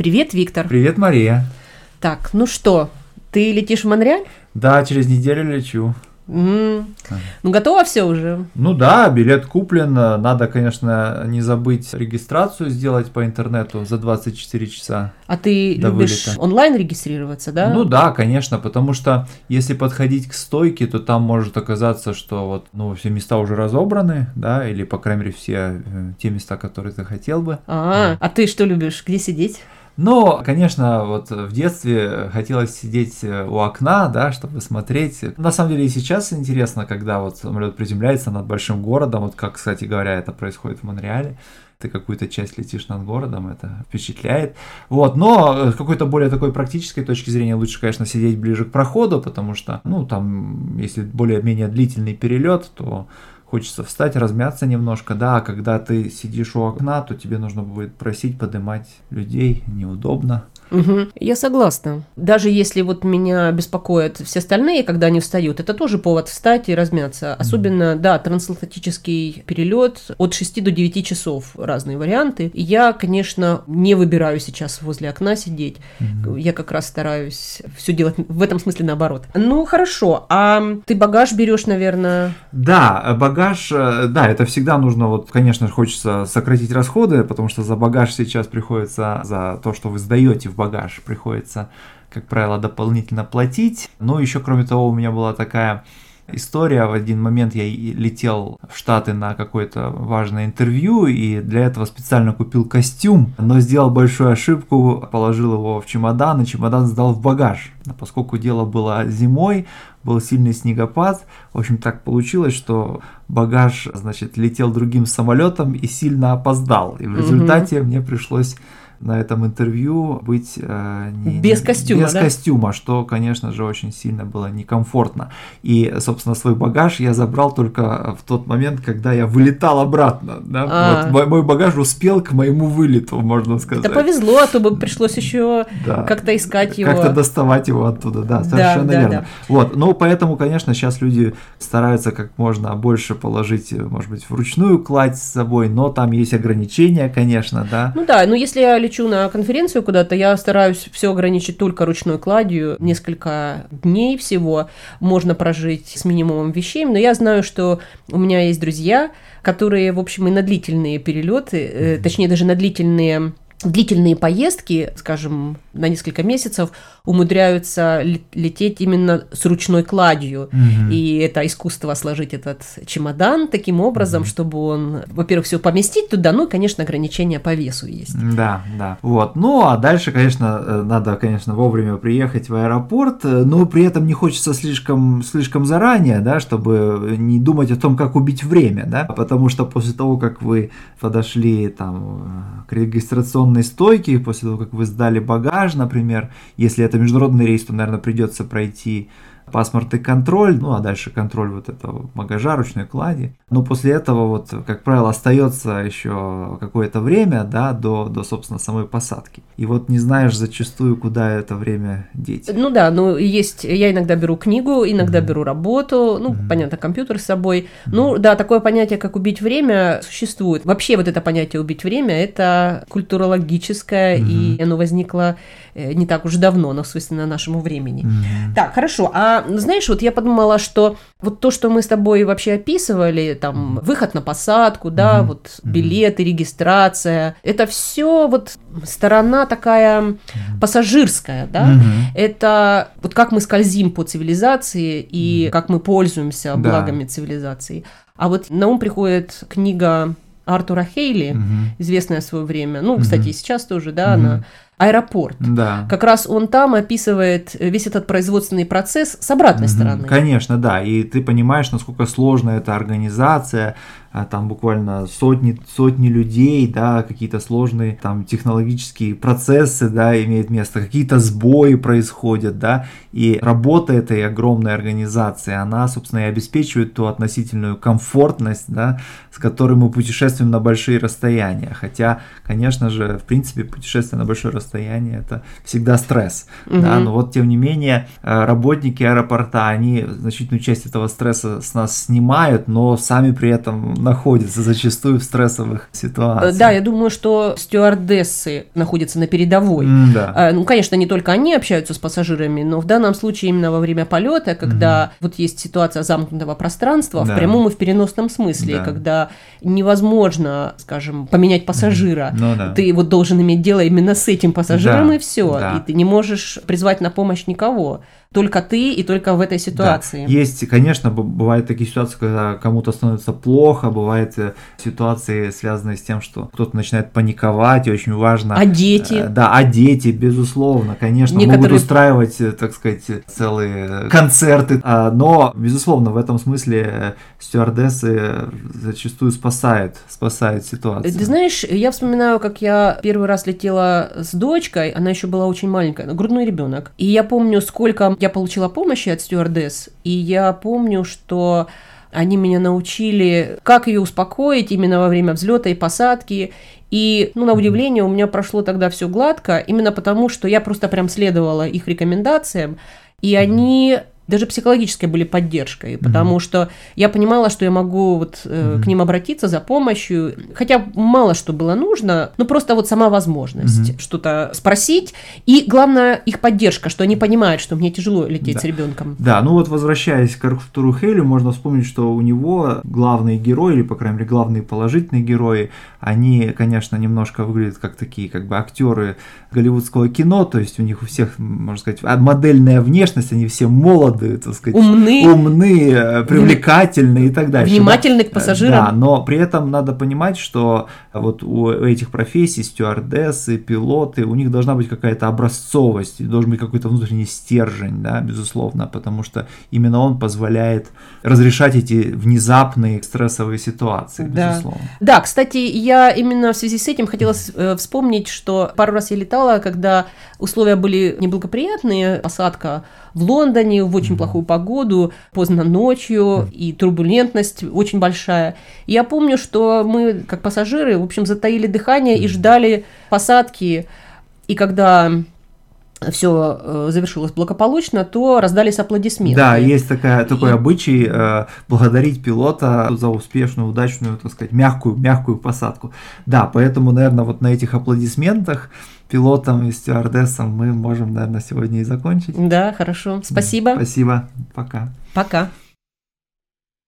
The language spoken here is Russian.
Привет, Виктор. Привет, Мария. Так, ну что, ты летишь в Монреаль? Да, через неделю лечу. М, Ну, готово все уже? Ну да, билет куплен. Надо, конечно, не забыть регистрацию сделать по интернету за 24 часа. А ты До любишь вылета. онлайн регистрироваться, да? Ну да, конечно, потому что если подходить к стойке, то там может оказаться, что вот, ну, все места уже разобраны, да, или, по крайней мере, все э, те места, которые ты хотел бы. А, а ты что любишь? Где сидеть? Но, конечно, вот в детстве хотелось сидеть э, у окна, да, чтобы смотреть. На самом деле и сейчас интересно, когда вот самолет приземляется над большим городом, вот как, кстати говоря, это происходит в Монреале. Ты какую-то часть летишь над городом, это впечатляет. Вот, но э, с какой-то более такой практической точки зрения лучше, конечно, сидеть ближе к проходу, потому что, ну, там, если более-менее длительный перелет, то хочется встать, размяться немножко, да, а когда ты сидишь у окна, то тебе нужно будет просить поднимать людей, неудобно. Мгм. Я согласна. Даже если вот меня беспокоят все остальные, когда они встают, это тоже повод встать и размяться. Особенно, да, трансатлантический перелет от 6 до 9 часов, разные варианты. Я, конечно, не выбираю сейчас возле окна сидеть. Я как раз стараюсь все делать в этом смысле наоборот. Ну, хорошо. А ты багаж берешь, наверное... Да, э, багаж, э, да, это всегда нужно, вот, конечно, хочется сократить расходы, потому что за багаж сейчас приходится, за то, что вы сдаете в багаж, приходится, как правило, дополнительно платить. Ну, еще, кроме того, у меня была такая история. В один момент я летел в Штаты на какое-то важное интервью, и для этого специально купил костюм, но сделал большую ошибку, положил его в чемодан, и чемодан сдал в багаж. Поскольку дело было зимой, был сильный снегопад, в общем, так получилось, что багаж, значит, летел другим самолетом и сильно опоздал. И в результате мне пришлось на этом интервью быть э, не- Без костюма, без да? костюма, что, конечно же, очень сильно было некомфортно. И, собственно, свой багаж я забрал только в тот момент, когда я вылетал обратно. да. А. Вот мой, мой багаж успел к моему вылету, можно сказать. Это повезло, а то бы пришлось еще Да. как-то искать его. Как-то доставать его оттуда, да, Да, совершенно да, верно. да. Вот, ну поэтому, конечно, сейчас люди стараются как можно больше положить, э, может быть, вручную кладь с собой, но там есть ограничения, конечно, да. Ну да, но если я лечу на конференцию куда-то, я стараюсь все ограничить только ручной кладью. Несколько дней всего можно прожить с минимумом вещей. Но я знаю, что у меня есть друзья, которые, в общем, и на длительные перелеты, э, точнее даже на длительные длительные поездки, скажем, на несколько месяцев, умудряются ле- лететь именно с ручной кладью. Мгм. И это искусство сложить этот чемодан таким образом, чтобы он, во-первых, все поместить туда, ну и, конечно, ограничения по весу есть. Да, да. Вот. Ну, а дальше, конечно, э, надо, конечно, вовремя приехать в аэропорт, э, но при этом не хочется слишком, слишком заранее, да, чтобы не думать о том, как убить время, да, потому что после того, как вы подошли там э, к регистрационной стойке, после того, как вы сдали багаж, например, если это международный рейс, то, наверное, придется пройти паспортный контроль, ну а дальше контроль вот этого багажа, ручной клади. Но после этого вот, как правило, остается еще какое-то время, да, до, до, собственно, самой посадки. И вот не знаешь зачастую, куда это время деть. Ну да, ну есть, я иногда беру книгу, иногда беру работу, ну, понятно, компьютер с собой. Ну да, такое понятие, как убить время, существует. Вообще вот это понятие убить время, это культурологическое, и оно возникло э, не так уж давно, но, собственно, нашему времени. Мгм. Так, хорошо. А знаешь, вот я подумала, что вот то, что мы с тобой вообще описывали, там выход на посадку, да, Мгм. вот билеты, регистрация, это все вот сторона такая пассажирская, да. Мгм. Это вот как мы скользим по цивилизации и как мы пользуемся Да. благами цивилизации. А вот на ум приходит книга Артура Хейли, Мгм. известная в свое время, ну, кстати, и сейчас тоже, да, Мгм. она аэропорт. Да. Как раз он там описывает весь этот производственный процесс с обратной Мгм. стороны. Конечно, да. И ты понимаешь, насколько сложна эта организация. А, Там буквально сотни, сотни людей, да, какие-то сложные там технологические процессы, да, имеют место, какие-то сбои происходят, да, и работа этой огромной организации, она, собственно, и обеспечивает ту относительную комфортность, да, с которой мы путешествуем на большие расстояния. Хотя, конечно же, в принципе, путешествие на большое расстояние это всегда стресс, да, Мгм. но вот тем не менее э, работники аэропорта, они значительную часть этого стресса с нас снимают, но сами при этом находится зачастую в стрессовых ситуациях. Да, я думаю, что стюардессы находятся на передовой. М, Да. А, Ну, конечно, не только они общаются с пассажирами, но в данном случае именно во время полета, когда вот есть ситуация замкнутого пространства, Да. в прямом и в переносном смысле, Да. когда невозможно, скажем, поменять пассажира. Ну да. Ты вот должен иметь дело именно с этим пассажиром, Да, и все. да. И ты не можешь призвать на помощь никого. Только ты и только в этой ситуации. Да. Есть, конечно, бывают такие ситуации, когда кому-то становится плохо, бывают э, ситуации, связанные с тем, что кто-то начинает паниковать, и очень важно... А дети? Э, Да, а дети, безусловно, конечно, могут Некоторые- устраивать, э, так сказать, целые концерты, А, но, безусловно, в этом смысле стюардессы зачастую спасают, спасают ситуацию. Ты знаешь, я вспоминаю, как я первый раз летела с дочкой, она еще была очень маленькая, ну, грудной ребенок. И я помню, сколько я получила помощи от стюардесс, и я помню, что они меня научили, как ее успокоить именно во время взлета и посадки. И, ну, на удивление, у меня прошло тогда все гладко, именно потому, что я просто прям следовала их рекомендациям, и они даже психологической были поддержкой, потому что я понимала, что я могу вот э, к ним обратиться за помощью, хотя мало что было нужно, но просто вот сама возможность что-то спросить, и главное их поддержка, что они понимают, что мне тяжело лететь Да. с ребенком. Да, ну вот возвращаясь к Артуру Хейлю, можно вспомнить, что у него главные герои, или, по крайней мере, главные положительные герои, они, конечно, немножко выглядят как такие, как бы актеры голливудского кино, то есть у них у всех, можно сказать, а, модельная внешность, они все молоды, так сказать, Умны. умны, э, привлекательны и так дальше. Внимательны к пассажирам. Да, но при этом надо понимать, что вот у этих профессий, стюардессы, пилоты, у них должна быть какая-то образцовость, должен быть какой-то внутренний стержень, да, безусловно, потому что именно он позволяет разрешать эти внезапные стрессовые ситуации, Да. безусловно. Да, кстати, я именно в связи с этим хотела э, вспомнить, что пару раз я летала, когда условия были неблагоприятные, посадка в Лондоне в очень плохую погоду, поздно ночью, и турбулентность очень большая. И я помню, что мы, как пассажиры, в общем, затаили дыхание и ждали посадки, и когда все завершилось благополучно, то раздались аплодисменты. Да, есть такая, такой И- обычай э, благодарить пилота за успешную, удачную, так сказать, мягкую, мягкую посадку. Да, поэтому, наверное, вот на этих аплодисментах пилотам и стюардессам мы можем, наверное, сегодня и закончить. Да, хорошо. Спасибо. Спасибо. Пока. Пока.